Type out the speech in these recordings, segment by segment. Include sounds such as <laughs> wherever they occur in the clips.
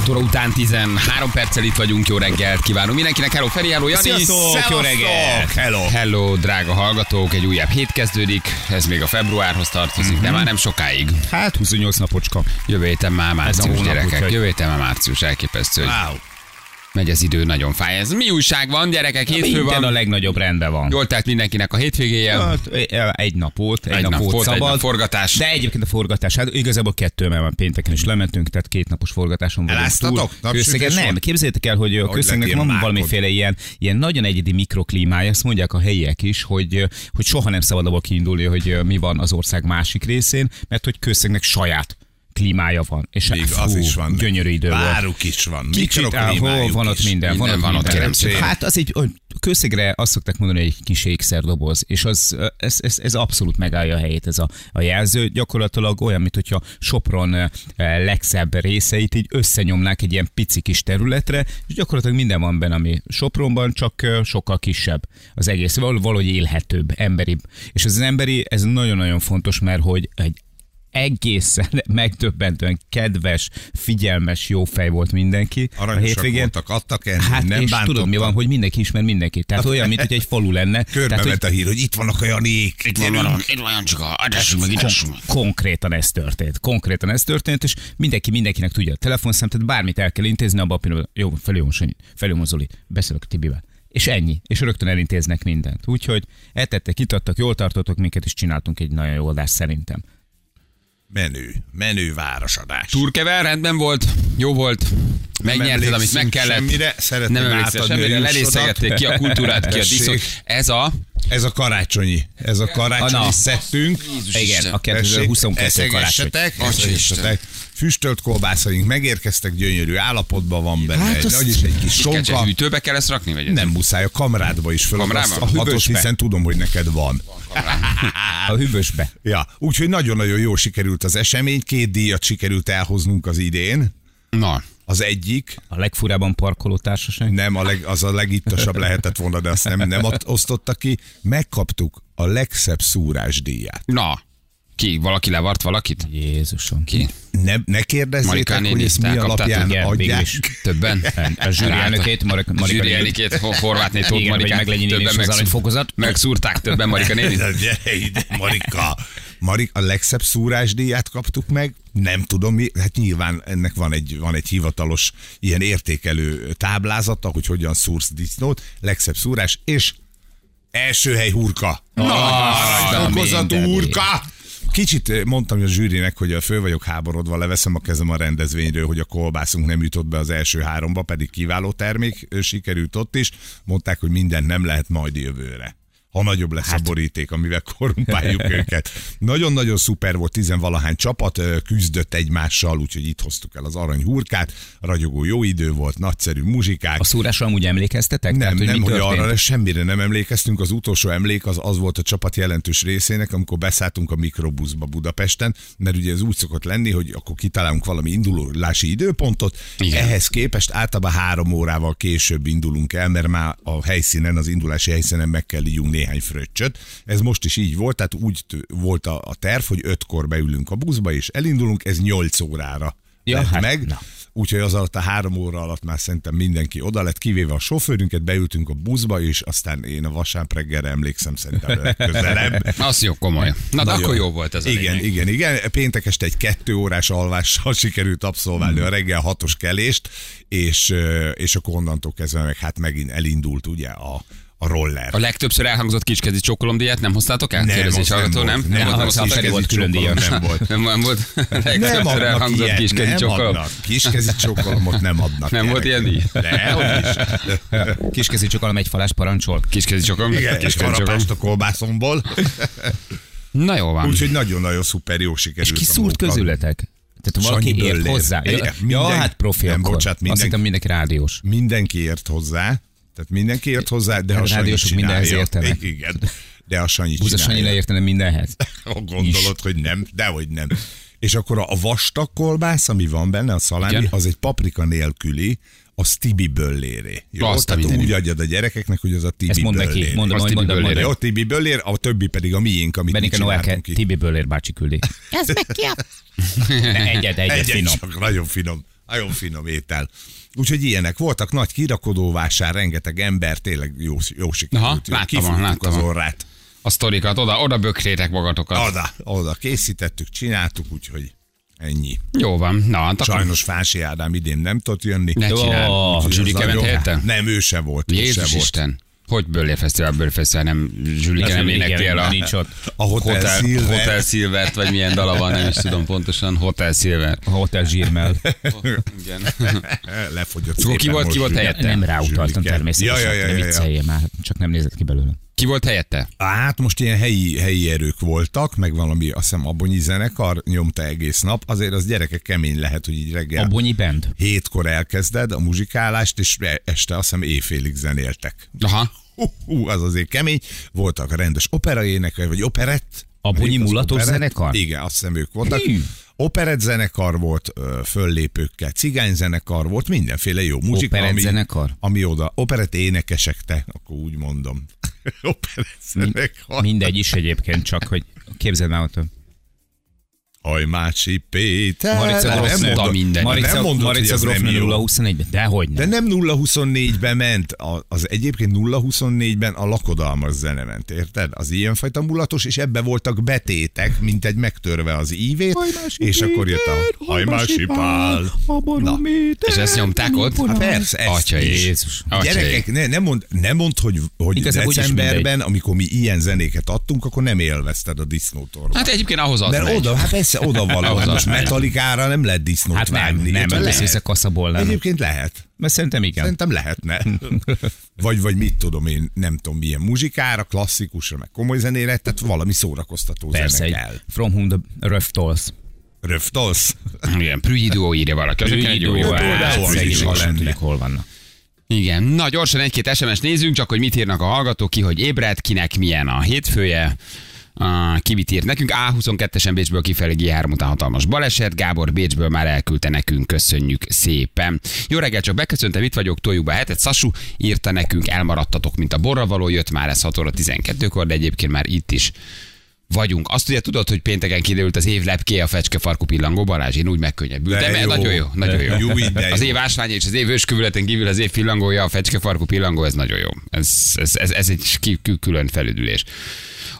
6 óra után 13 perccel itt vagyunk, jó reggelt kívánunk mindenkinek. Hello Feri, hello Jani. Sziasztok, jó reggelt. Hello. Hello, drága hallgatók, egy újabb hét kezdődik, ez még a februárhoz tartozik, Mhm. de már nem sokáig. Hát 28 napocska. Jövő héten már március, gyerekek. Jövő héten már március, elképesztő, Wow. Megy az idő, nagyon fáj. Ez mi újság van, gyerekek? Hétfő Minden a van. legnagyobb rendben van. Jól telt mindenkinek a hétvégéje. Hát, egy nap volt, egy, Egy nap, nap volt volt, egy szabad. nap forgatás. De egyébként a forgatás, hát igazából kettő, mert pénteken is lementünk, tehát két napos forgatáson vagyunk túl. Kőszegen nem, képzeljétek el, hogy Hogy Kőszegnek lett van márkod? valamiféle ilyen, ilyen nagyon egyedi mikroklímája, ezt mondják a helyiek is, hogy, hogy soha nem szabad abból kiindulni, hogy mi van az ország másik részén, mert hogy Kőszegnek saját klímája van. És Még fú, az is van. Gyönyörű idő volt. Váruk is van. Kicsit, áh, mikroklímájuk van ott minden, van ott van ott, kérem. Hát az egy, hogy közszegre azt szokták mondani, hogy egy kis ékszerdoboz, és az, ez, ez, ez abszolút megállja a helyét ez a, a jelző. Gyakorlatilag olyan, mint hogyha Sopron eh, legszebb részeit így összenyomnák egy ilyen pici kis területre, és gyakorlatilag minden van benne, ami Sopronban, csak eh, sokkal kisebb az egész, Val- valahogy élhetőbb, emberibb. És ez az emberi, ez nagyon-nagyon fontos, mert hogy egy egészen <laughs> megdöbbentően kedves, figyelmes, jó fej volt mindenki a Aranyosak hétvégén. voltak, adtak enni, Hát nem és tudod mi van, hogy mindenki ismer mindenkit. Tehát olyan, mint hogy egy falu lenne. <laughs> Körbe Tehát, ment a hír, hogy itt vannak a Janék. Itt van, van, itt van Jancska, adásunk meg, adásunk meg. konkrétan ez történt. Konkrétan ez történt, és mindenki mindenkinek tudja a telefonszám, tehát bármit el kell intézni, abban a pillanatban, jó, felhívom Sanyi, felhívom Zoli, beszélek a Tibivel. És ennyi. És rögtön elintéznek mindent. Úgyhogy etettek, itattak, jól tartottok minket, és csináltunk egy nagyon jó adást szerintem. Menő, menő városadás. Turkever rendben volt, jó volt, megnyerted, amit meg kellett. semmire, szeretném nem emlékszel semmire, a lerészegették ki a kultúrát, ki a diszot. Ez a... Ez a karácsonyi, ez a karácsonyi na. szettünk. Igen, a Tessék, 2022 karácsony. eszegessetek. Füstölt kolbászaink megérkeztek, gyönyörű állapotban van benne. Hát egy, is egy kis sonka. hűtőbe kell ezt rakni? Vagy Nem muszáj, a kamrádba is föl. Kamrádba? A hatos, Hűvösbe. hiszen tudom, hogy neked van. <laughs> A hűvösbe. Ja, úgyhogy nagyon-nagyon jó sikerült az esemény, két díjat sikerült elhoznunk az idén. Na, Az egyik, A legfurában parkoló társaság. nem a leg, az a legittasabb lehetett volna, de azt nem, nem ott osztotta ki. Megkaptuk a legszebb szúrásdíját. na. Ki? Valaki levart valakit? Jézusom. Ki? Ne, ne kérdezzétek, Marika hogy néni, ezt mi alapján Igen, adják. Többen? A zsűri elnökét, Marika, A zsűri elnökét, Ho- Horvátné Tóth Igen, Marikát, néni többen megszúr- aranyfokozat. megszúrták többen Marika néni. <laughs> Gyere ide, Marika. Marika, a legszebb szúrásdíját kaptuk meg. Nem tudom mi, hát nyilván ennek van egy, van egy hivatalos ilyen értékelő táblázata, hogy hogyan szúrsz disznót. Legszebb szúrás, és első hely hurka. Aranyfokozatú mindenit. hurka! Kicsit eh, mondtam a zsűrinek, hogy a föl vagyok háborodva, leveszem a kezem a rendezvényről, hogy a kolbászunk nem jutott be az első háromba, pedig kiváló termék ö, sikerült ott is. Mondták, hogy mindent nem lehet majd jövőre. Ha nagyobb lesz hát. a boríték, amivel korrumpáljuk <laughs> őket. Nagyon-nagyon szuper volt, tizenvalahány csapat küzdött egymással, úgyhogy itt hoztuk el az arany hurkát. Ragyogó jó idő volt, nagyszerű muzsikák. A szúrásra amúgy emlékeztetek? Nem, Tehát, nem, mi hogy arra semmire nem emlékeztünk. Az utolsó emlék az, az volt a csapat jelentős részének, amikor beszálltunk a mikrobuszba Budapesten, mert ugye ez úgy szokott lenni, hogy akkor kitalálunk valami indulási időpontot. Igen. ehhez képest általában három órával később indulunk el, mert már a helyszínen, az indulási helyszínen meg kell ígyunk néhány fröccsöt. Ez most is így volt, tehát úgy volt a, a terv, hogy ötkor beülünk a buszba, és elindulunk, ez nyolc órára Ja, lett hát, meg. na. Úgyhogy az alatt a három óra alatt már szerintem mindenki oda lett, kivéve a sofőrünket, beültünk a buszba, és aztán én a vasárnap reggelre emlékszem szerintem legközelebb. <laughs> Az jó, komoly. Na, de akkor jó volt ez Igen, lényeg. igen, igen. Péntek este egy kettő órás alvással <laughs> sikerült abszolválni Hmm. a reggel hatos kelést, és, és akkor onnantól kezdve meg hát megint elindult ugye a, a roller. A legtöbbször elhangzott kiskezi csokolomdíjat nem hoztátok el? Nem, Kérdezés nem hallgató, nem? volt. Nem, Nem, az el? Feri volt külön csokolom nem volt. Nem, nem volt. <laughs> Nem adnak ilyet, kiskezi nem csokolom. adnak. Kiskezi csokolomot nem adnak. Nem volt ilyen díj? Hogy is. <laughs> Kiskezi csokolom egy falás parancsol. Kiskezi csokolom? Igen, és Kiskezi csokolom. a kolbászomból. Na jó van. Úgyhogy nagyon-nagyon szuper jó És sikerült. ki a szúrt munka. közületek? Tehát valaki Sanyi ért hozzá. Ja, Igen, ja minden- hát profi nem, akkor. bocsánat, Azt minden- hittem mindenki rádiós. Mindenki ért hozzá, tehát mindenki ért hozzá, de Hát a Sanyi mindenhez értenek. Igen, de a Sanyi Búza Sanyi leértene mindenhez. <laughs> Gondolod, hogy nem, dehogy nem. És akkor a vastag kolbász, ami van benne, a szalámi, Igen. az egy paprika nélküli, az Tibi bölléré. Jó, Azt a tehát úgy adjad a gyerekeknek, hogy az a Tibi Ezt mondd neki, bölléré. hogy Tibi mondom, Böllére. mondom. Jó, Tibi böllér, a többi pedig a miénk, amit mi Benike Noelke, ki. Tibi Böller bácsi küldi. Ez meg ki a... <laughs> Egyet, egyet, Egyet finom. csak, nagyon finom, nagyon finom étel. Úgyhogy ilyenek voltak, nagy kirakodóvásár, rengeteg ember, tényleg jó, jó sikerült. Aha, láttam, Kifújtuk láttam. az orrát. A sztorikat, oda, oda bökrétek magatokat. Oda, oda készítettük, csináltuk, úgyhogy ennyi. Jó van. Na, hát akkor Sajnos Fási Ádám idén nem tudott jönni. ne csinál. Ó, A Zsülike ment Nagyon- helyette? Nem, ő se volt. ő se Jézus volt. Hogy Böller Fesztivál, Böller Fesztivál, nem Zsülike nem énekli el a nincs ott. A Hotel, Hotel, Silver. Hotel Silvert, vagy milyen dala van, nem is tudom pontosan. Hotel Silver. A Hotel Zsírmel. Igen. <laughs> Lefogyott Akkor ki volt- ki volt helyette? Nem ráutaltam természetesen. Ja, ja, ja, ja, ja. már, csak nem nézett ki belőle. Ki volt helyette? Hát most ilyen helyi, helyi erők voltak, meg valami, azt hiszem, abonyi zenekar nyomta egész nap. Azért az gyerekek kemény lehet, hogy így reggel A Bonyi Band. hétkor elkezded a muzsikálást, és este azt hiszem éjfélig zenéltek. Aha. Hú, hú, az azért kemény. Voltak rendes operaénekek, vagy operett. A Bonyi Melyik az Mulatos zenekar? Igen, azt hiszem ők voltak. Hű. Operett zenekar volt, föllépőkkel, cigány zenekar volt, mindenféle jó muzsika. Operett ami, zenekar? Ami oda, operett énekesek te, akkor úgy mondom. <laughs> operett zenekar. Mindegy is egyébként, csak hogy képzeld már ott. Hajmási Péter. Marica Nem Gross mondod- mondta minden. Marica, nem mondod, Marica ez nem jó. 0-24-ben. Dehogy De nem. nem 0-24-ben ment, az egyébként 0-24-ben a lakodalmas zene ment, érted? Az ilyenfajta mulatos, és ebbe voltak betétek, mint egy megtörve az ívét, és akkor jött a hajmási pál. Na. És ezt nyomták ott? Hát persze, ezt Atya is. Jézus. Atya Gyerekek, ne, nem mond, nem mond hogy, hogy Igazából decemberben, amikor mi ilyen zenéket adtunk, akkor nem élvezted a disznótorban. Hát egyébként ahhoz az Mert oda, hát persze, oda való. Hát az most metalikára nem lehet disznót Hát nem, vágni. nem, nem Lehet. lesz a kaszaból, nem. Egyébként lehet. Mert szerintem igen. Szerintem lehetne. <laughs> vagy, vagy mit tudom én, nem tudom milyen muzsikára, klasszikusra, meg komoly zenére, tehát valami szórakoztató Persze, zene kell. From Whom the Rough Tolls. Röftolsz? <laughs> Igen, Prügyi Duo írja valaki. Az egy jó, hát, szegény, is hol vannak. Igen, na gyorsan egy-két SMS nézzünk, csak hogy mit írnak a hallgatók, ki hogy ébredt, kinek milyen a hétfője. Ki mit írt nekünk? A22-esen Bécsből kifelé G3 után hatalmas baleset, Gábor Bécsből már elküldte nekünk, köszönjük szépen. Jó reggel, csak beköszöntem, itt vagyok, toljuk be hetet. Sasu írta nekünk, elmaradtatok, mint a borra való, jött már ez 6 óra 12-kor, de egyébként már itt is vagyunk. Azt ugye tudod, hogy pénteken kiderült az év lepké a fecskefarkú pillangó Balázs, én úgy megkönnyebbültem. De mert jó. Nagyon jó, nagyon jó. Jó, de. Az év ásványa és az év őskövületen kívül az év pillangója, a fecskefarkú pillangó, ez nagyon jó. Ez, ez, ez, ez egy külön felüdülés.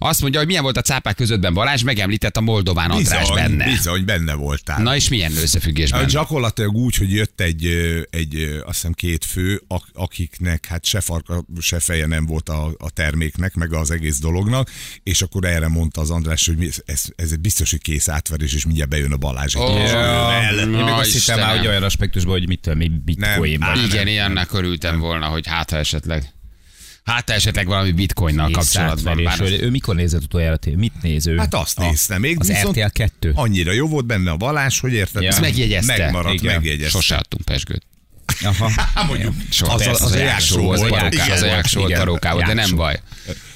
Azt mondja, hogy milyen volt a cápák közöttben Balázs, megemlített a Moldován András Bizony, benne. bizony, benne voltál. Na és milyen összefüggésben? Hát gyakorlatilag úgy, hogy jött egy, egy azt hiszem két fő, ak- akiknek hát se farka, se feje nem volt a, a terméknek, meg az egész dolognak, és akkor erre mondta az András, hogy ez, ez egy biztos, hogy kész átverés, és mindjárt bejön a Balázs. ja. idővel. Én még Na, azt hittem már, hogy olyan aspektusban, hogy mit tudom, mi bitcoin Nem. Igen, ilyennek örültem volna, hogy hát ha esetleg hát esetleg valami bitcoinnal kapcsolatban. Bár ő, ő mikor nézett utoljára? Mit néz ő? Hát azt A- nézte még, Az RTL 2. annyira jó volt benne a Balázs, hogy érted? Ja. Ezt megjegyezte. Megmaradt, Igen. megjegyezte. Sose adtunk pesgőt. Aha. <laughs> Hát mondjuk, Soha. az, az, a Jáksó volt, az a Jáksó volt Igen. parókával, de nem baj.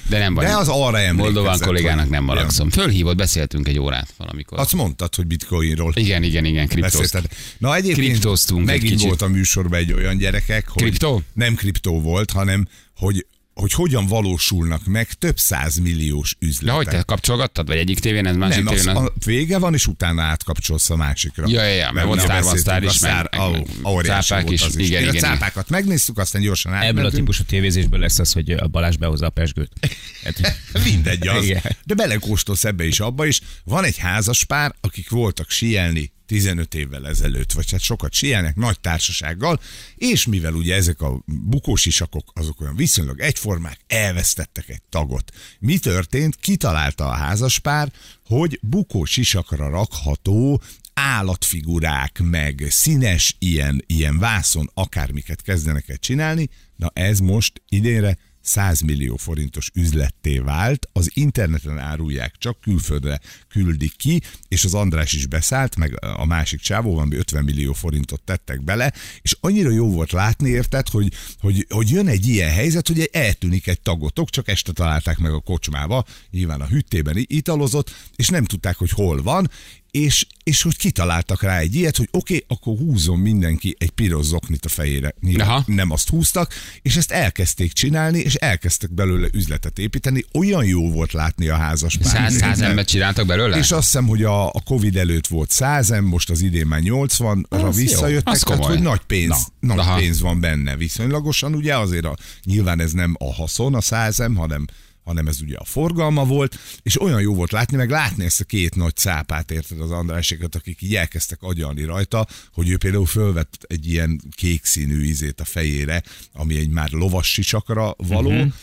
De nem baj. De az arra emlékezett. Moldován kollégának nem maragszom. Fölhívott, beszéltünk egy órát valamikor. Azt mondtad, hogy bitcoinról. Igen, igen, igen, kriptózt. Beszélted. Na egyébként Kriptóztunk egy megint kicsit. volt a műsorban egy olyan gyerekek, hogy Kriptó? nem kriptó volt, hanem hogy hogy hogyan valósulnak meg több százmilliós De üzletek. hogy te kapcsolgattad? Vagy egyik tévén, ez másik nem, az, tévén? a vége van, és utána átkapcsolsz a másikra. Ja, ja, ja, mert Nem, volt Star Wars Star is, a meg- meg- óriási cápák is. az Igen, Én igen, a cápákat megnéztük, aztán gyorsan Ebből a átmentünk. típusú tévézésből lesz az, hogy a Balázs behozza a pesgőt. <laughs> Hát, Mindegy az. Igen. De belekóstolsz ebbe is, abba is. Van egy házas pár, akik voltak síelni 15 évvel ezelőtt, vagy hát sokat síelnek nagy társasággal, és mivel ugye ezek a bukósisakok azok olyan viszonylag egyformák, elvesztettek egy tagot. Mi történt? Kitalálta a házaspár, hogy bukósisakra rakható állatfigurák, meg színes ilyen, ilyen vászon akármiket kezdenek el csinálni, na ez most idénre 100 millió forintos üzletté vált, az interneten árulják, csak külföldre küldik ki, és az András is beszállt, meg a másik csávó, ami 50 millió forintot tettek bele, és annyira jó volt látni, érted, hogy, hogy, hogy jön egy ilyen helyzet, hogy eltűnik egy tagotok, csak este találták meg a kocsmába, nyilván a hüttében italozott, és nem tudták, hogy hol van, és, és hogy kitaláltak rá egy ilyet, hogy oké, okay, akkor húzzon mindenki egy piros zoknit a fejére. Nyilván Aha. nem azt húztak, és ezt elkezdték csinálni, és elkezdtek belőle üzletet építeni. Olyan jó volt látni a házas párt. Száz, száz embert csináltak belőle? És azt hiszem, hogy a, a Covid előtt volt 100 most az idén már 80-ra Az jó. visszajöttek, Az tehát hogy nagy pénz, Na. nagy Aha. pénz van benne viszonylagosan, ugye azért a, nyilván ez nem a haszon, a 100 hanem hanem ez ugye a forgalma volt, és olyan jó volt látni, meg látni ezt a két nagy cápát, érted az Andrásékat, akik így elkezdtek agyalni rajta, hogy ő például fölvett egy ilyen kék színű izét a fejére, ami egy már lovas sicsakra való, uh-huh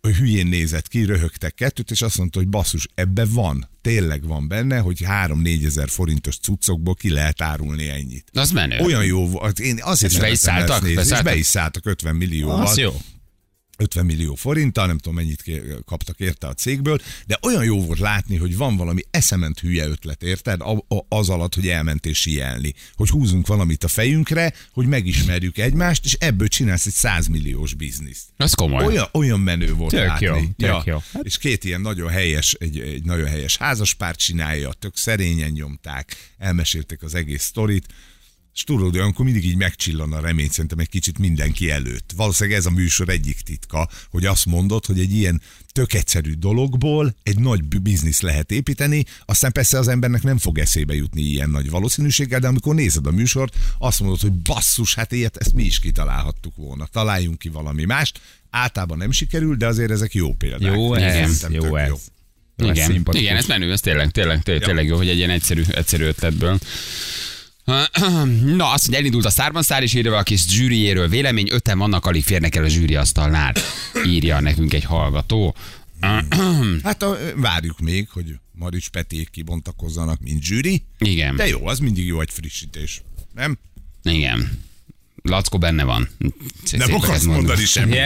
hogy hülyén nézett ki, röhögtek kettőt, és azt mondta, hogy basszus, ebbe van, tényleg van benne, hogy 3-4 ezer forintos cuccokból ki lehet árulni ennyit. Az menő. Olyan jó volt, én azért És be is szeretem ezt szálltak? nézni, és Beszálltak? be is szálltak 50 millióval. Az jó. 50 millió forinttal, nem tudom mennyit kaptak érte a cégből, de olyan jó volt látni, hogy van valami eszement hülye ötlet, érted? Az alatt, hogy elmentél síelni. Hogy húzunk valamit a fejünkre, hogy megismerjük egymást, és ebből csinálsz egy 100 milliós bizniszt. Az komoly. Olyan, olyan menő volt Tök látni. jó, tök jó. Hát... És két ilyen nagyon helyes, egy, egy nagyon helyes házaspárt csinálja, tök szerényen nyomták, elmesélték az egész sztorit, és tudod, olyankor mindig így megcsillan a remény szerintem egy kicsit mindenki előtt. Valószínűleg ez a műsor egyik titka, hogy azt mondod, hogy egy ilyen tök egyszerű dologból egy nagy biznisz lehet építeni, aztán persze az embernek nem fog eszébe jutni ilyen nagy valószínűséggel, de amikor nézed a műsort, azt mondod, hogy basszus, hát ilyet ezt mi is kitalálhattuk volna. Találjunk ki valami mást. Általában nem sikerül, de azért ezek jó példák. Jó ez, jó tök ez. Ez Igen, igen, ez menő, ez tényleg, tényleg, tényleg, tényleg jó, hogy egy ilyen egyszerű, egyszerű ötletből. Na, azt, hogy elindult a szárban szár, és írja kis zsűriéről vélemény, öten vannak, alig férnek el a zsűri asztalnál. Írja nekünk egy hallgató. Hát a, várjuk még, hogy Marics Peték kibontakozzanak, mint zsűri. Igen, De jó, az mindig jó egy frissítés. Nem? igen. Lackó benne van. Nem Szépeket akarsz mondani semmit.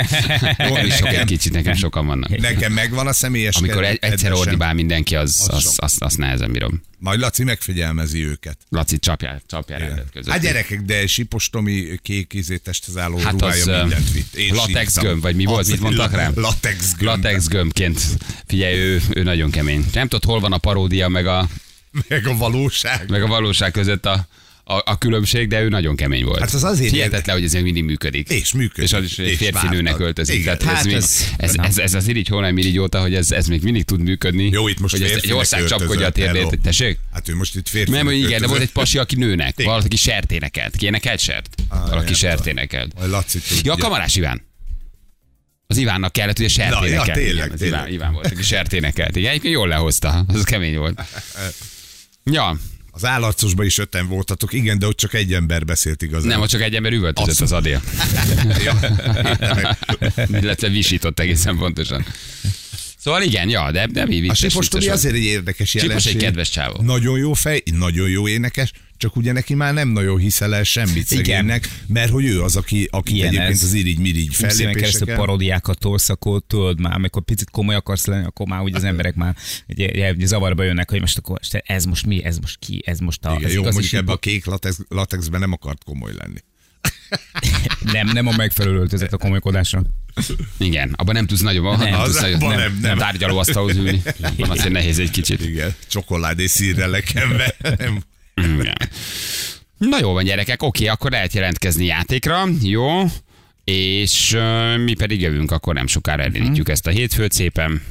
Nekem is sok egy kicsit, nekem sokan vannak. Nekem megvan a személyes Amikor egyszer ordibál mindenki, az, Az az, azt, azt nehezen bírom. Majd Laci megfigyelmezi őket. Laci csapjál, csapjál rendet között. Hát gyerekek, de sipostomi kék izétesthez álló Hát ruhája az, mindent vitt. Én latex sírtam. gömb, vagy mi volt, Az mit mondtak rám? <laughs> Latex gömb. Latex gömbként. Figyelj, ő, ő nagyon kemény. Nem tudod, hol van a paródia, meg a, Meg a valóság. meg a valóság között a, a, a különbség, de ő nagyon kemény volt. Hát az azért Hihetetlen, hogy ez még mindig működik. És működik. És az is És férfi nőnek öltözik. Igen. Tehát ez, Hát még, ez- ez, ez, ez, az irigy holnap irigy óta, hogy ez, ez még mindig tud működni. Jó, itt most hogy ezt egy ország csapkodja a térdét. hello. Tessék? Hát ő most itt férfi. Nem, hogy igen, de volt egy pasi, aki nőnek. Igen. Valaki sert énekelt. Ki énekelt sert? Valaki nem sert tudom. énekelt. Majd Laci tudja. Ja, a kamarás Iván. Az Ivánnak kellett, ugye sert Na, ja, tényleg, Igen. Iván, Iván volt, aki sert énekelt. Igen, egyébként jól lehozta. Az kemény volt. <laughs> Ja, Az állarcosban is öten voltatok, igen, de ott csak egy ember beszélt igazán. nem, ott csak egy ember üvöltözött az adél. Illetve visított egészen pontosan. Szóval igen, ja, de, de mi A Sipos Tomi azért egy érdekes Sipos jelenség. egy kedves csávó. Nagyon jó fej, nagyon jó énekes, csak ugye neki már nem nagyon hiszel el semmit Igen. szegénynek, mert hogy ő az, aki, aki Ilyen egyébként ez. az irigy-mirigy 20 éven keresztül fellépéseken. parodiákat tolsz, akkor tudod már, amikor picit komoly akarsz lenni, akkor már úgy az emberek már ugye, ugye, zavarba jönnek, hogy most akkor ez most mi, ez most ki, ez most a, Igen, ez jó, mondjuk ebbe a kék latex, latexben nem akart komoly lenni. <laughs> nem, nem a megfelelő öltözet a komolykodásra. Igen, abban nem tudsz nagyon, nem, Nem, tudsz abban nem, nem, nem, tárgyalóasztalhoz ülni. <laughs> Van azért nehéz egy kicsit. Igen, csokoládé szírre lekenve. <laughs> Nem. Igen. Na jó van gyerekek, oké, akkor lehet jelentkezni játékra, jó, és uh, mi pedig jövünk, akkor nem sokára elindítjuk ezt a hétfőt szépen.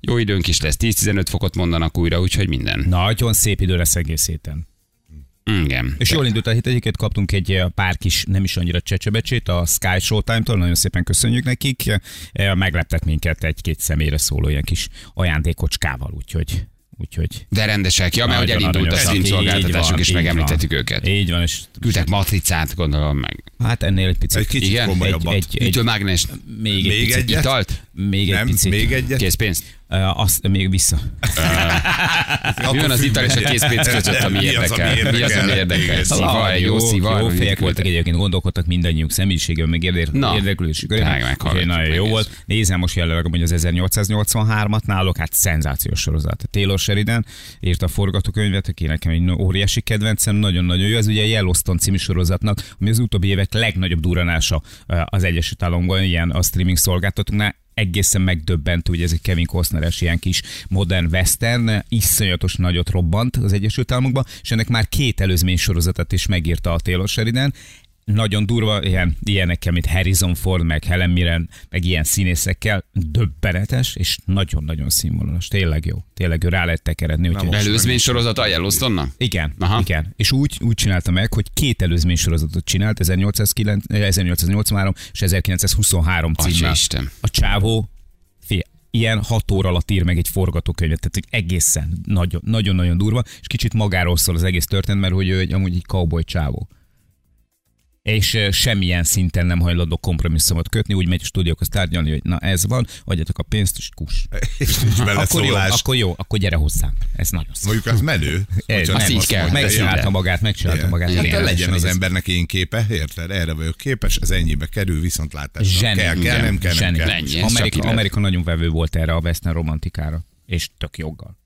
Jó időnk is lesz, 10-15 fokot mondanak újra, úgyhogy minden. Nagyon szép idő lesz egész héten. Igen. És jól indult a hét, egyiket kaptunk egy pár kis, nem is annyira csecsebecsét a Sky Showtime-tól, nagyon szépen köszönjük nekik. Megleptek minket egy-két személyre szóló ilyen kis ajándékocskával, úgyhogy Úgyhogy De rendesek, ja, mert hogy elindult a van, és megemlítettük őket. Így van, és Küldtek matricát, gondolom meg. hát ennél egy picit. Egy kicsit komolyabbat. egy, egy, egy, mágnes, még egy Még picit. egyet? italt, Még egy picit. még egyet? készpénzt. Uh, azt még vissza. Mi van az ital és a készpénz között, ami Mi az, ami érdekel? Mi az, ami érdekel? érdekel? Igen. Sziva, egy jó szíva. jó fejek volt? voltak egyébként, gondolkodtak mindannyiunk személyiségben, meg Meg körében. Nagyon jó volt. Nézem most jelenleg hogy az 1883-at náluk, hát szenzációs sorozat. Taylor Sheridan írta a forgatókönyvet, aki nekem egy óriási kedvencem, nagyon-nagyon jó. Ez ugye a Yellowstone című sorozatnak, ami az utóbbi évek legnagyobb duranása az Egyesült Államokban, ilyen a streaming szolgáltatóknál egészen megdöbbentő, hogy ez egy Kevin Costneres ilyen kis modern western, iszonyatos nagyot robbant az Egyesült Államokban, és ennek már két előzmény sorozatát is megírta a Taylor Sheridan. Nagyon durva, ilyen, ilyenekkel, mint Harrison Ford, meg Helen Mirren, meg ilyen színészekkel, döbbenetes, és nagyon-nagyon színvonalas. Tényleg jó. Tényleg jó, rá lehet tekeredni. Úgyhogy... Előzmény sorozat a Yellowstone-nak? Igen, Aha. Igen. És úgy, úgy csinálta meg, hogy két előzmény sorozatot csinált, 1809, eh, 1883 és 1923 Atya címmel. Isten. A csávó ilyen hat óra alatt ír meg egy forgatókönyvet, tehát hogy egészen nagyon- nagyon-nagyon durva, és kicsit magáról szól az egész történet, mert hogy ő egy, amúgy egy cowboy csávó. És semmilyen szinten nem hajlandó kompromisszumot kötni, úgy megy a stúdiókhoz tárgyalni, hogy na ez van, adjatok a pénzt, és kus. <laughs> És nincs Akkor jó, akkor jó, akkor gyere hozzám. Ez nagyon szép. Mondjuk az menő. Nem, így kell. mondja, Megcsinálta magát, megcsinálta Igen. magát. Hát Igen, legyen az ez- embernek én képe, érted? Erre vagyok képes, ez ennyibe kerül, viszontlátásra. Zseni. Kell, kell, nem kell, nem kell. Ez Amerika. Amerika nagyon vevő volt erre a western romantikára, és tök joggal.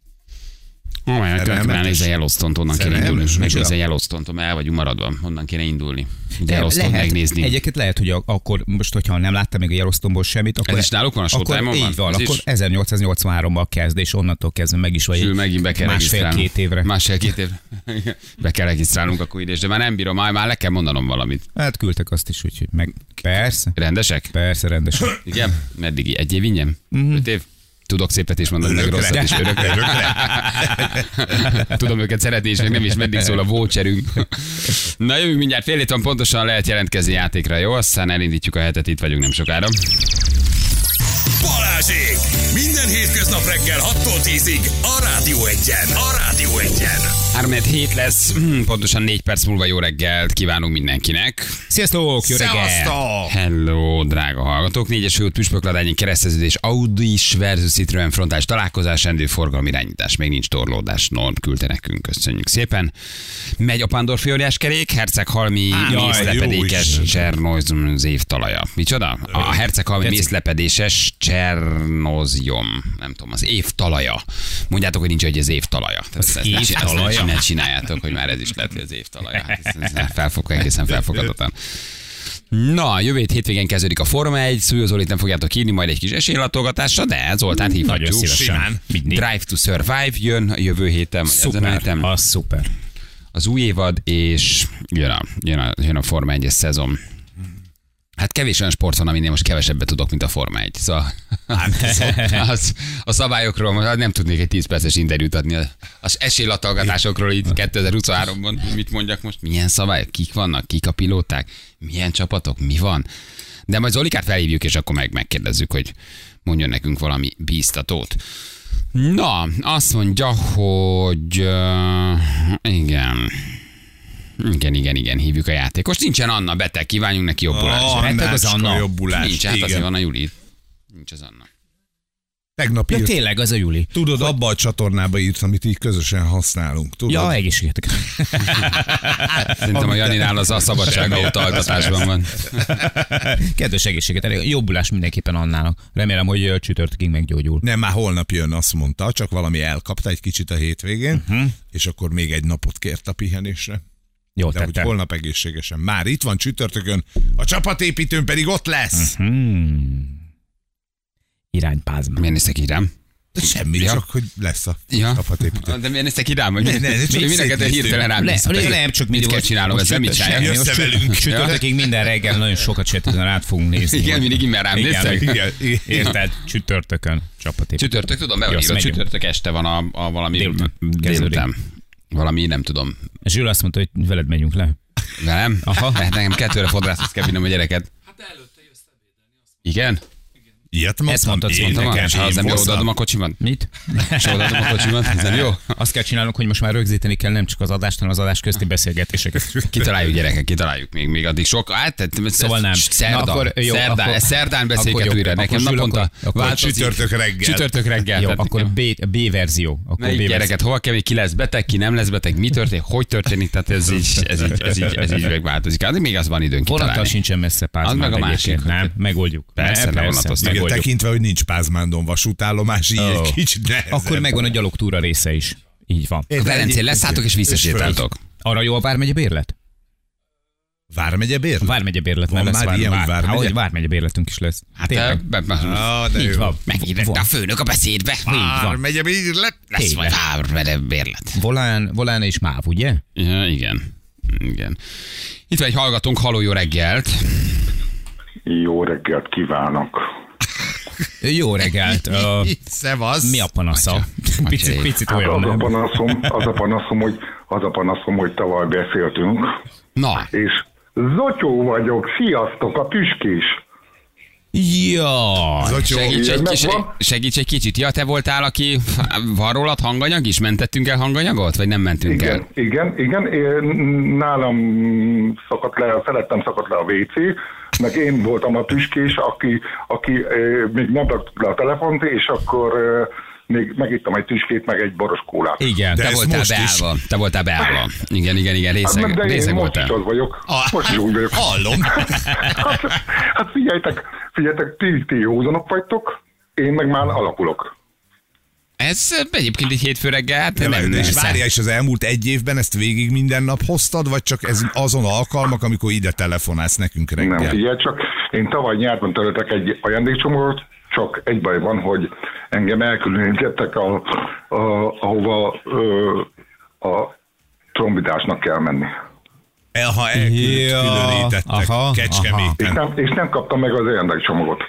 Szerelmetes. követően nézze Yellowstone-t, onnan kéne indulni. Megnézze Yellowstone-t, mert el vagyunk maradva, onnan kéne indulni. De Yellowstone lehet, megnézni. Egyébként lehet, hogy a- akkor most, hogyha nem láttam még a Yellowstone-ból semmit, akkor, Ez is náluk van, a akkor Showtime-on van? így van, Ez akkor is? 1883-ban kezd, és onnantól kezdve meg is vagy Sül, megint be kell másfél-két évre. Másfél-két évre. <laughs> be kell regisztrálnunk akkor ide, de már nem bírom, már, már le kell mondanom valamit. Hát küldtek azt is, úgyhogy meg persze, Rendesek? persze, rendesen. Igen? Meddig? Egy év ingyen? Öt év? Tudok szépet is mondani, meg rosszat is <laughs> örökre. Tudom őket szeretni, és még nem is meddig szól a voucherünk. Na jövünk mindjárt fél van, pontosan lehet jelentkezni játékra, jó? Aztán elindítjuk a hetet, itt vagyunk nem sokára. Balázsék! Minden hétköznap reggel 6-tól 10-ig a Rádió Egyen. A Rádió Egyen. 3 hét lesz, hm, pontosan 4 perc múlva jó reggelt kívánunk mindenkinek. Sziasztok, jó reggel! Szevasztok! Hello, drága hallgatók! Négyes út püspökladányi kereszteződés Audi versus Citroen frontális találkozás, rendő forgalmi irányítás, még nincs torlódás, Norm küldte nekünk, köszönjük szépen. Megy a Pandorfi óriás kerék, Herceghalmi mészlepedékes jó Csernozm az évtalaja. Micsoda? A Herceghalmi mészlepedéses Csernozjom, nem tudom, az évtalaja. Mondjátok, hogy nincs, hogy az évtalaja. Tehát Az ezt- ezt- ezt ne csináljátok, hogy már ez is lett, hogy az évtalaja. Hát ez, ez felfog, egészen felfogadhatatlan. Na, jövő hét hétvégén kezdődik a Forma 1, Szújó Zolit nem fogjátok írni, majd egy kis esélylatolgatásra, de Zoltán hívhatjuk. Nagyon szívesen. Drive to Survive jön a jövő héten, vagy ezen a héten. az szuper. Az új évad, és jön a, jön a, jön a Forma 1-es szezon. Hát kevés olyan sport van, aminél most kevesebbet tudok, mint a Forma 1. Szóval az, a szabályokról most nem tudnék egy 10 perces interjút adni. Az esélylatolgatásokról itt 2023-ban. Mit mondjak most? Milyen szabályok? Kik vannak? Kik a pilóták? Milyen csapatok? Mi van? De majd Zolikát felhívjuk, és akkor meg megkérdezzük, hogy mondjon nekünk valami bíztatót. Na, azt mondja, hogy uh, igen. Igen, igen, igen, hívjuk a játékos. Nincsen Anna, beteg, kívánjunk neki jobbulást. Ah, Beteg az Anna. jobbulás. Nincs, hát azért Igen. van a Juli. Nincs az Anna. Tegnap Ja, írt, tényleg, az a Juli. tudod, abba a csatornába írt, amit így közösen használunk. Tudod? Ja, egészségetek. Szerintem a Janinál az a szabadságautó alkotásban van. Kedves egészséget, elég jobbulás mindenképpen annának. Remélem, hogy csütörtökig meggyógyul. Nem, már holnap jön, azt mondta, csak valami elkapta egy kicsit a hétvégén, uh-huh. és akkor még egy napot kért a pihenésre. Jó De hogy holnap egészségesen. Már itt van csütörtökön, a csapatépítőn pedig ott lesz. Hmm. Iránypázma. Miért néztek így rám? De semmi, Ja. csak hogy lesz a Ja. csapatépítő. De miért néztek így rám? Hogy Ne, ne, mi neked szétnéztünk. hirtelen rám Le, nem, csak Mit kell most- csinálnom most ezzel? Mit csütörtök- csinálják? Jössz Most -e velünk? <laughs> Csütörtökig minden reggel nagyon sokat csetetlen át fogunk nézni. Igen, mindig innen rám néztek? <laughs> Érted? Csütörtökön csapatépítő. Csütörtök, tudom, megyünk. csütörtök este van a, a valami Délután. Valami, nem tudom. Zsül azt mondta, hogy veled megyünk le. Velem? Aha. Hát nekem kettőre fodrászhoz kell vinnom a gyereket. Hát előtte jössz ebédelni. Igen? Ilyet mondtam, Ezt mondtad, én mondtam, nekem, Ha az nem odaadom a kocsimat? Mit? <laughs> És odaadom a kocsimat? Ez nem jó? <laughs> Azt kell csinálnunk, hogy most már rögzíteni kell nem csak az adást, hanem az adás közti beszélgetéseket. <laughs> Kitaláljuk gyerekek, kitaláljuk még, még addig sok. Hát, tehát, Szóval nem. Szerda, Na, akkor jó, szerdán, akkor- szerdán akkor beszélgető jó, újra. akkor Nekem naponta akkor- akkor változik. csütörtök reggel. Csütörtök reggel. Jó, akkor B, B verzió. Akkor Na B gyereket, hova kell, ki lesz beteg, ki nem lesz beteg, mi történik, hogy történik, tehát ez így, ez így, ez így, ez így megváltozik. Addig még az van időn Vonattal kitalálni. sincsen messze Az Pázmánd meg a másik, Nem, megoldjuk. Persze, Ne, ne vonatoztak. Megoldjuk. tekintve, hogy nincs Pázmándon vasútállomás, így Ó. egy kicsit nehezebb. Akkor megvan a gyalogtúra része is. Így van. Én- Velencén leszálltok és visszasétáltok. Arra jó a Vármegye bérlet? Vármegye bér? Vármegye bérlet, Van mert lesz már ilyen, hogy Vármegye? Ahogy Vármegye bérletünk is lesz. Hát Tényleg. be, be, Ah, de Így van. megírta a főnök a beszédbe. Vármegye bér lett. Lesz majd vár bérlet. Volán, Volán és Máv, ugye? Ja, igen. Igen. Itt van egy hallgatónk, haló jó reggelt. Jó reggelt kívánok! Jó reggelt. Uh, <laughs> Szevasz. mi a panasza? Atya. Picit, picit Hát olyan, az a nem? panaszom, az a panaszom, hogy, az a panaszom, hogy tavaly beszéltünk, Na, és Zotyó vagyok, sziasztok, a tüskés. Ja. Zotyó, segíts egy, segíts egy kicsit. Ja, te voltál, aki van rólad hanganyag is? Mentettünk el hanganyagot? Vagy nem mentünk el? Igen, igen, igen, én, nálam szakadt le, felettem szakadt le a WC, meg én voltam a tüskés, aki, aki eh, még nem raktuk le a telefont, és akkor eh, még megittam egy tüskét, meg egy boros kólát. Igen. De Te voltál most is. beállva. Te voltál beállva. Igen, igen, igen, Hát, részeg, de én részeg most is voltál. az vagyok. Ah, Most is úgy vagyok. Hallom. Hát, hát figyeljetek, figyeljetek, ti, ti józanok vagytok, én meg már alakulok. Ez egyébként egy hétfő reggel, hát De nem, nem, nem, és várjál, és az elmúlt egy évben ezt végig minden nap hoztad, vagy csak ez azon alkalmak, amikor ide telefonálsz nekünk Nem, reggel? figyelj csak, én tavaly nyárban töltöttek egy ajándékcsomót, csak egy baj van, hogy engem elkülönítettek, a, a, ahova ö, a trombitásnak kell menni. El, ha elkülönítettek Ja, És Kecskeméten. nem, és nem kaptam meg az ajándékcsomagot.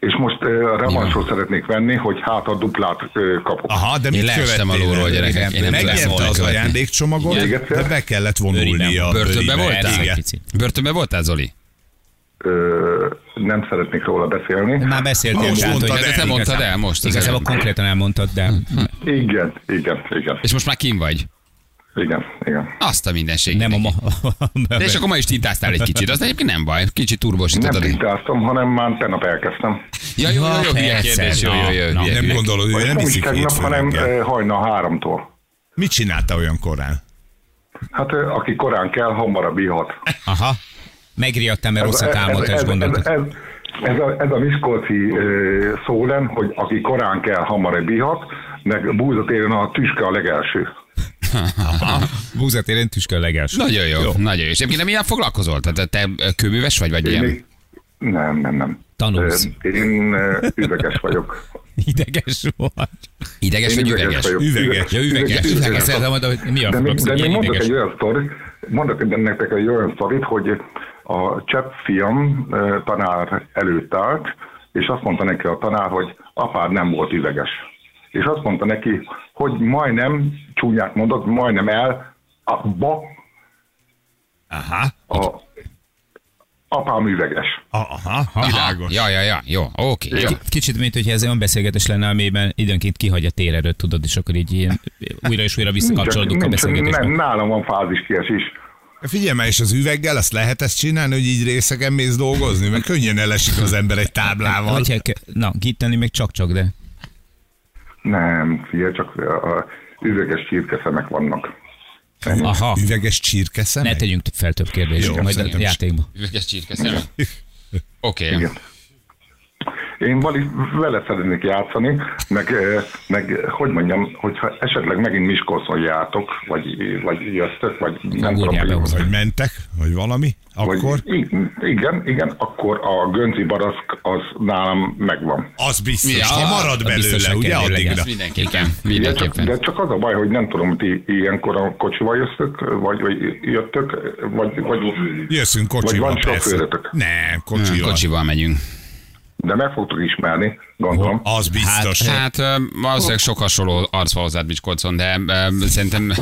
És most uh, revanszot szeretnék venni, hogy hát a duplát uh, kapok. Aha, de Én mit leestem alulról, gyerekek. Én nem volna az követni. ajándékcsomagot, Igen. de be kellett vonulni Bőriben. a Börtönbe voltál? Börtönbe voltál, Zoli? Ö, nem szeretnék róla beszélni. Már beszéltél, Most tehát, mondtad hogy- el. De te mondtad el most. az Igazából előbb. konkrétan elmondtad, de Igen, igen, igen, És most már kim vagy? igen, igen. Azt a mindenség. nem a ma... De és akkor ma is tintáztál egy kicsit, az egyébként nem baj, kicsit Nem turbosítottad. tintáztam, hanem már tegnap elkezdtem. Ja, jó, jó, jó, hülye kérdés, jó, jó, Nem gondolod, hogy nem nem is iszik tegnap, hanem hajna háromtól. Mit csinálta olyan korán? Hát aki korán kell, hamarabb ihat. Aha. Megriadtam, mert rosszat álmodta, és ez, ez, ez, ez, a, ez a Miskolci ö, szólen, hogy aki korán kell, hamarabb ihat, meg búzatéren a tüske a legelső. Búzatéren tüske a legelső. Nagyon jó, nagyon jó. És egyébként milyen foglalkozol? Tehát te kőműves vagy, vagy Én ilyen? még, nem, nem, nem. Tanulsz. Én üveges vagyok. <laughs> Ideges vagy. Ideges vagy üveges üveges? vagyok. Üveges. Ja, üveges. Üveges. Üveges. Szeretem mondani, hogy mi a De még, de mondok egy olyan sztorit, mondok nektek egy olyan sztorit, hogy a csepp fiam tanár előtt állt, és azt mondta neki a tanár, hogy apád nem volt üveges. És azt mondta neki, hogy majdnem, csúnyát mondott, majdnem el, abba Aha. a apám üveges. Aha, Aha, világos. Ja, ja, ja, jó, oké. jó. K- Kicsit, mint hogyha ez olyan beszélgetés lenne, amiben időnként kihagy a térerőt, tudod, és akkor így ilyen, újra és újra visszakapcsolódunk a Nincs- nincs- beszélgetésbe. nem, nálam van fáziskiesés. Figyelj már, és az üveggel azt lehet ezt csinálni, hogy így részegen mész dolgozni? Mert könnyen elesik az ember egy táblával. Vagy hát, na, gitteni még csak-csak, de Nem, figyelj, csak a, a üveges csirkeszemek vannak. Ennyi. aha, Üveges csirkeszem? ne tegyünk fel több kérdést, Jó, majd a játékba. Üveges csirkeszem. Oké. Igen. Én vali, vele szeretnék játszani, meg, eh, meg hogy mondjam, hogyha esetleg megint Miskolcon jártok, vagy, vagy jöttök, vagy nem tudom. Vagy mentek, vagy valami, akkor vagy, igen, igen, akkor a Gönci Baraszk az nálam megvan. az biztos, Ja, ha marad belőle, ugye addigra. Mindenképpen, De csak, mindenképpen. de csak az a baj, hogy nem tudom, ti ilyenkor a kocsival jöttök, vagy, vagy jöttök, vagy, vagy Jösszünk Vagy kocsival, van persze. Nem, kocsival. Kocsival megyünk. De meg fogtok ismerni, gondolom. Az biztos. Hát ö, valószínűleg sok hasonló arc van hozzád Miskolcon, de szerintem,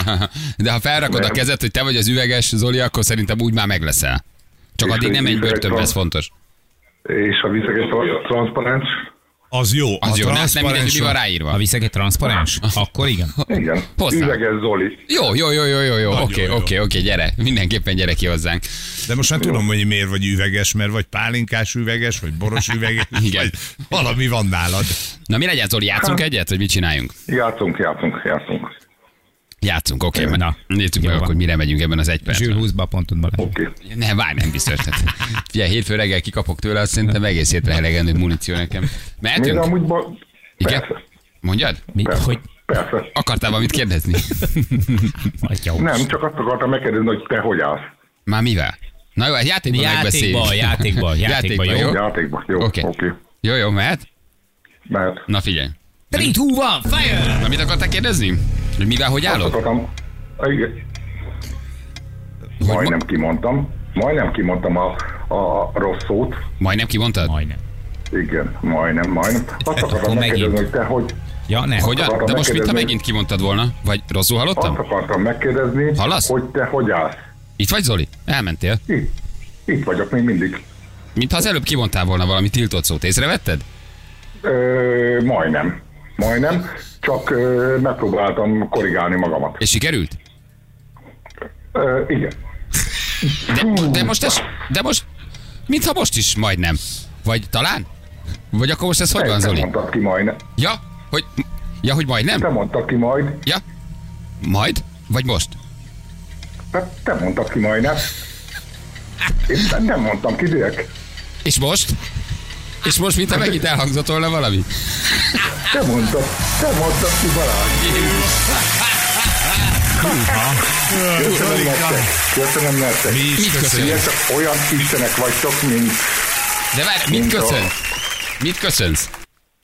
<laughs> de ha felrakod a Nem. kezed, hogy te vagy az üveges Zoli, akkor szerintem úgy már meg leszel. Csak addig nem menj börtönbe, ez fontos. És a viszeg egy tra- transzparens. Az jó. Az a jó, ne, nem mindegy, mi van ráírva. Ha viszek egy transzparens, <laughs> akkor igen. Igen. Hozzá. Üveges Zoli. Jó, jó, jó, jó, jó, jó, oké, jó. oké, oké, gyere, mindenképpen gyere ki hozzánk. De most már tudom, hogy miért vagy üveges, mert vagy pálinkás üveges, vagy boros <laughs> üveges, Igen. vagy valami van nálad. Na mi legyen, Zoli, játszunk egyet, vagy mit csináljunk? Játszunk, játszunk, játszunk. Játszunk, oké, okay, Na, nézzük meg van. akkor, mire megyünk ebben az egy percben. 20 be a pontod bele. Oké. Ne, várj, nem biztos. Tehát, <laughs> figyelj, hétfő reggel kikapok tőle, azt szerintem egész hétre elegendő muníció nekem. Még Mehetünk? amúgy... Ba... Igen? Persze, Mondjad? Mi, persze, hogy persze. Akartál valamit kérdezni? <laughs> Nem, csak azt akartam megkérdezni, hogy te hogy állsz. Már mivel? Na jó, hát játékban megbeszéljük. Játékban, <laughs> játékban, játékban, jó? Játékban. Jó, Oké. oké. Okay. Jó, jó, mehet? Mert 'Na figyelj. 3, 2, 1, fire! Na mit akartál kérdezni? Hogy mivel, hogy azt állok? akartam... Igen. Majdnem kimondtam. Majdnem kimondtam a, a rossz szót. Majdnem kimondtad? Majdnem. Igen, majdnem, majdnem. Azt akartam Akkor megkérdezni, hogy te hogy... Ja. Hogyan? akartam De most mintha megkérdezni. megint kimondtad volna? Vagy rosszul Azt hallottam? akartam megkérdezni, Hallasz? hogy te hogy állsz. Itt vagy Zoli? Elmentél? Itt. Itt vagyok még mindig. Mintha az előbb kimondtál volna valami tiltott szót. Észrevetted? Ö, majdnem. Majdnem. Csak ö, megpróbáltam korrigálni magamat. És sikerült? Ö, igen. De, de most ez, de most, mintha most is majdnem. Vagy talán? Vagy akkor most ez hogy van, Zoli? mondtad ki majdnem. Ja? Hogy, ja, hogy majdnem? Te mondtad ki majd. Ja? Majd? Vagy most? Hát te mondtad ki majdnem. Én nem- nem mondtam ki direkt. És most? És most, mintha megint elhangzott volna valami? Te mondtad, te mondtad ki Balázs. Köszönöm nektek. Köszönöm nektek. Mi is Mit köszönjük. Csak olyan istenek vagytok, mint De várj, mit Mint a- köszönsz? Mit köszönsz?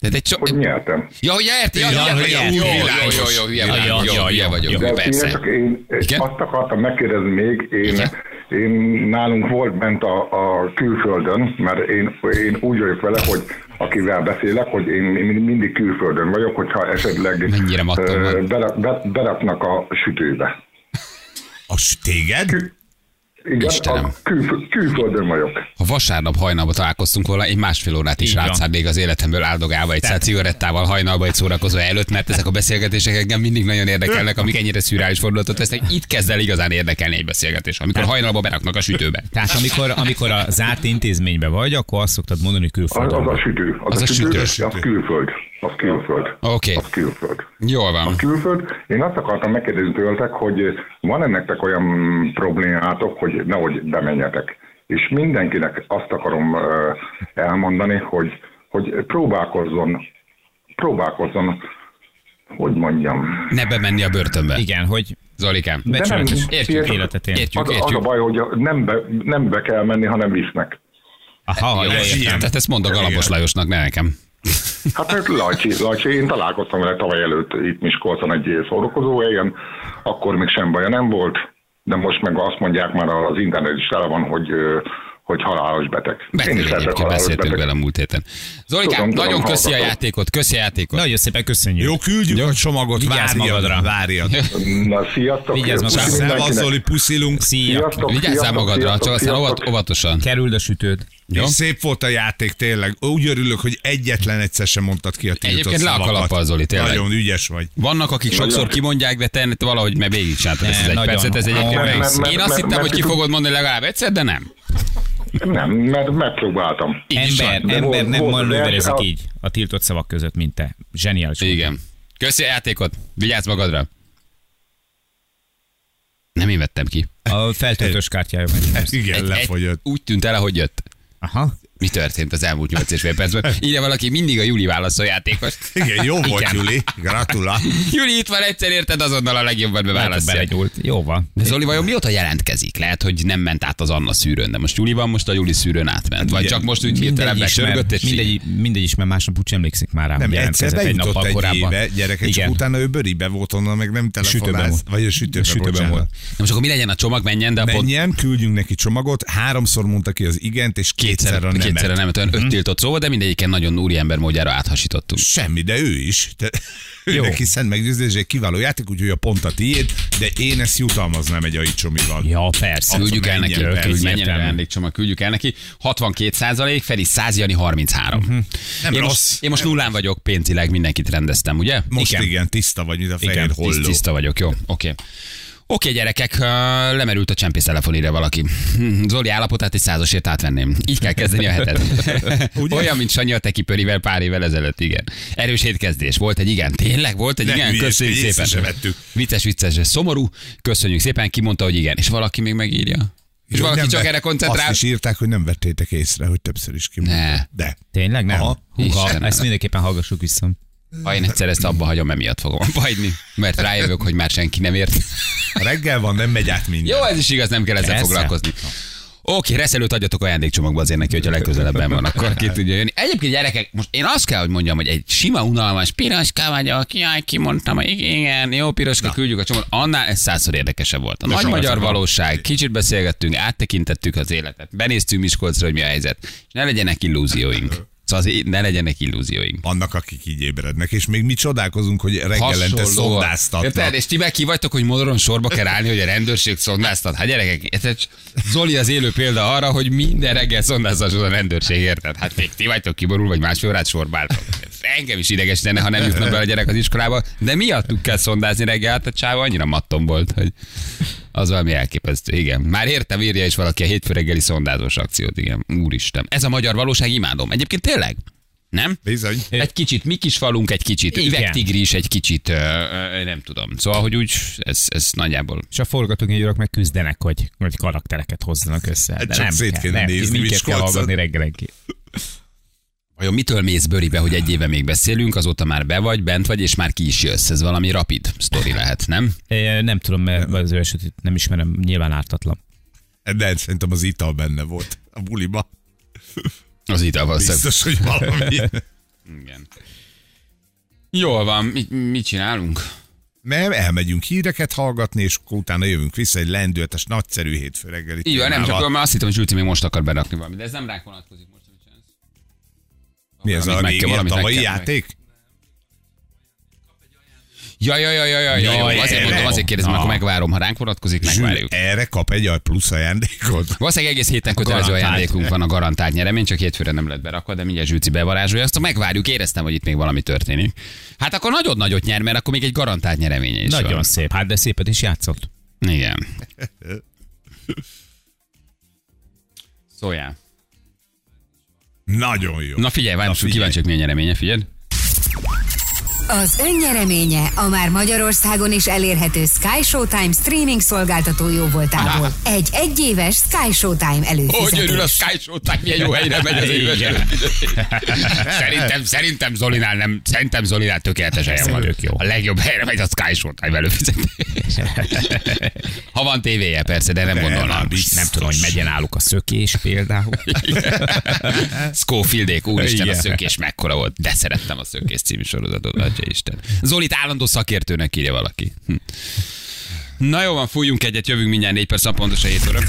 De egy so... hogy nyertem. Ja, hogy érti, ja, Ja, ja, ja, jó, jó, jó, Világos. jó, hülye Ja, vagyok, jó, ja, hülye ja, vagyok, persze. csak én azt akartam megkérdezni még, én? Én nálunk volt bent a, a külföldön, mert én, én úgy vagyok vele, hogy akivel beszélek, hogy én min- mindig külföldön vagyok, hogyha esetleg Mennyire mattom ö, van. bera- be, beraknak a sütőbe. A téged? Igen, Istenem. a külfö- külföldön vagyok. Ha vasárnap hajnalban találkoztunk volna, én másfél órát is van. rátszárnék az életemből áldogálva egy száz cigarettával hajnalba egy szórakozó előtt, mert ezek a beszélgetések engem mindig nagyon érdekelnek, amik ennyire szürális fordulatot vesznek. Itt kezd el igazán érdekelni egy beszélgetés, amikor hajnalba beraknak a sütőbe. Tehát amikor, amikor a zárt intézményben vagy, akkor azt szoktad mondani, hogy Az, külföldön az a vagy. sütő. Az, Az a a sütő, sütő. az külföld. Az külföld. Oké. Az külföld. Jól van. külföld. Én azt akartam megkérdezni tőletek, hogy van-e nektek olyan problémátok, hogy nehogy bemenjetek. És mindenkinek azt akarom elmondani, hogy, hogy próbálkozzon, próbálkozzon, hogy mondjam. Ne bemenni a börtönbe. Igen, hogy Zolikám. becsületes nem- Értjük, Értjük. életet él. Értjük, Az, az a értjük. baj, hogy nem be, nem be kell menni, hanem visznek. Aha, Jó, értem. Tehát ezt mondok Galambos Lajosnak, ne nekem. Hát mert Lajcsi, Lajcsi, én találkoztam vele tavaly előtt itt Miskolcon egy szórakozó helyen, akkor még sem baja nem volt, de most meg azt mondják már az internet is tele van, hogy, hogy halálos beteg. Beteg egyébként beszéltünk vele múlt héten. Zolikám, Tudom, tudom, nagyon köszi a hallgatom. játékot, köszi a játékot. Nagyon szépen köszönjük. Jó, küldjük a csomagot, Vigyázz várjad, magadra. várjad. <laughs> Na, sziasztok! Vigyázz magadra. Szevasz, Zoli, puszilunk. Szia! Sziasztok, Vigyázzál magadra, sziasztok, csak aztán óvat, óvatosan. Kerüld a sütőd. És szép volt a játék, tényleg. Úgy örülök, hogy egyetlen egyszer sem mondtad ki a tiltott Egyébként le a kalappal, Zoli, tényleg. Nagyon ügyes vagy. Vannak, akik sokszor kimondják, de te valahogy meg végig csináltad ezt az Ne, egy nagyon. percet. Ez egyébként Mert- meg- mert- Én azt hittem, hogy ki fogod mondani legalább egyszer, de nem. Nem, mert megpróbáltam. Ember, ember volt- nem manőverezik így a tiltott szavak között, mint te. Zseniális. Igen. Köszi a játékot. Vigyázz magadra. Nem én vettem ki. A feltöltős kártyája meg. Igen, Egy, egy, lefogyott. úgy tűnt el, ahogy jött. Aha. Mi történt az elmúlt 8 és fél percben? Írja valaki, mindig a Juli válaszol játékos. Igen, jó volt, Igen. Juli. Gratulál. Juli itt van egyszer, érted, azonnal a hogy beválasztja. belegyúlt. Jó van. De Zoli vajon mióta jelentkezik? Lehet, hogy nem ment át az Anna szűrőn, de most Juli van, most a Juli szűrőn átment. Vagy ugye, csak most úgy hirtelen becsörgött, és mindegy, mindegy is, mert másnap úgy emlékszik már rá, Nem, hogy egyszer egy nappal egy korábban. éve, gyerekek, csak Igen. utána ő bőribe volt onnan, meg nem volt. Vagy a sütőben, Sütőben volt. Na most akkor mi legyen a csomag, menjen, de a pont... Menjen, küldjünk neki csomagot, háromszor mondta ki az igent, és kétszer a kétszerre nem, olyan öt tiltott szó, volt, de mindegyiken nagyon úriember módjára áthasítottunk. Semmi, de ő is. Te, <laughs> ő neki szent meggyőződés, egy kiváló játék, úgyhogy a pont a tiéd, de én ezt jutalmaznám egy aicsomival. Ja, persze. Küldjük el neki, menjen, persze, menjen egyértelmű. ajándékcsomag, küldjük el neki. 62 százalék, Feri 100, Jani 33. Mhm. Nem én, rossz. most, én most nullán vagyok pénzileg, mindenkit rendeztem, ugye? Most igen, Igen. tiszta vagy, mint a fehér Igen, Tiszt, holló. tiszta vagyok, jó, oké. Oké, gyerekek, lemerült a csempész telefonére valaki. <laughs> Zoli állapotát egy százasért átvenném. Így kell kezdeni a hetet. <laughs> Olyan, mint Sanyi a tekipörivel pár évvel ezelőtt, igen. Erős hétkezdés. Volt egy igen. Tényleg volt egy Nem igen? Köszönjük szépen. se vettük. Vicces, vicces, szomorú. Köszönjük szépen. Ki mondta, hogy igen. És valaki még megírja. És valaki Nem csak vett- erre koncentrál. Azt is írták, hogy nem vettétek észre, hogy többször is kimondta. Ne. De. Tényleg nem? Aha. Húha, Istenem. ezt mindenképpen hallgassuk vissza. Ha én egyszer ezt abba hagyom, emiatt fogom abba hagyni. Mert rájövök, hogy már senki nem ért. Reggel van, nem megy át minden. Jó, ez is igaz, nem kell ezzel Persze. foglalkozni. Oké, reszelőt adjatok ajándékcsomagba azért neki, hogyha legközelebben van, akkor ki tudja jönni. Egyébként gyerekek, most én azt kell, hogy mondjam, hogy egy sima, unalmas piroska vagyok, jaj, kimondtam, igen, jó piroska, küldjük a csomót, annál ez százszor érdekesebb volt. A nagy soha magyar valóság, kicsit beszélgettünk, áttekintettük az életet, benéztünk Miskolcra, hogy mi a helyzet, és ne legyenek illúzióink. Szóval az, ne legyenek illúzióink. Vannak, akik így ébrednek, és még mi csodálkozunk, hogy reggelente szondáztatnak. Érted? És ti meg ki vagytok, hogy modoron sorba kell állni, hogy a rendőrség szondáztat. Hát gyerekek, érted? Zoli az élő példa arra, hogy minden reggel szondáztasod a rendőrség, érted? Hát még ti vagytok kiborul, vagy másfél órát sorba álltok. Engem is ideges lenne, ha nem jutna be a gyerek az iskolába, de miattuk kell szondázni reggel, hát a csáva annyira mattom volt, hogy az valami elképesztő. Igen. Már értem, írja is valaki a hétfő reggeli szondázós akciót, igen. Úristen. Ez a magyar valóság, imádom. Egyébként tényleg? Nem? Bizony. Egy kicsit mi kis falunk, egy kicsit Igen. üvegtigris, egy kicsit, ö, ö, nem tudom. Szóval, hogy úgy, ez, ez nagyjából. És a forgatókönyvírók meg küzdenek, hogy, hogy karaktereket hozzanak össze. Hát De csak nem szét kell, kéne nem, nézni minket kell hallgatni reggelenként. Vajon mitől mész bőribe, hogy egy éve még beszélünk, azóta már be vagy, bent vagy, és már ki is jössz? Ez valami rapid sztori lehet, nem? É, Nem tudom, mert az ő esetét nem ismerem, nyilván ártatlan. De szerintem az ital benne volt a buliba. Az itt valószínűleg. Biztos, hogy valami. Igen. Jól van, mit, mit csinálunk? Nem, elmegyünk híreket hallgatni, és utána jövünk vissza egy lendületes, nagyszerű hétfő reggeli. Így van, nem csak már azt hittem, hogy Zsülci még most akar berakni valamit, de ez nem ránk vonatkozik most. Mi ez a régi, a tavalyi játék? Ja, ja, ja, ja, ja, ja, jó. Jaj, Azért mondom, azért kérdezem, akkor megvárom, ha ránk vonatkozik, megvárjuk. Erre kap egy plusz ajándékot. Valószínűleg egész héten kötelező ajándékunk van a garantált nyeremény, csak hétfőre nem lett berakva, de mindjárt Zsülci bevarázsolja, azt megvárjuk, éreztem, hogy itt még valami történik. Hát akkor nagyon nagyot nyer, mert akkor még egy garantált nyereménye is Nagyon van. szép. Hát de szépet is játszott. Igen. <laughs> Szóljál. Nagyon jó. Na figyelj, várj, most kíváncsiak, milyen nyereménye, figyeld. Az önnyereménye a már Magyarországon is elérhető Sky Showtime streaming szolgáltató jó voltából. Egy egyéves Sky Showtime előfizetés. Hogy örül a Sky Showtime, milyen jó helyre megy az éves szerintem, szerintem Zolinál nem, szerintem Zolinál tökéletes helyen van. Jó. A legjobb helyre megy a Sky Showtime előfizetés. ha van tévéje persze, de nem gondolnám. biztos. Nem tudom, hogy megye náluk a szökés például. Scofieldék, úristen, a Igen. szökés mekkora volt. De szerettem a szökés című sorozatot, atya Isten. Zolit állandó szakértőnek írja valaki. Hm. Na jó van, fújjunk egyet, jövünk mindjárt 4 perc, pontosan 7 óra.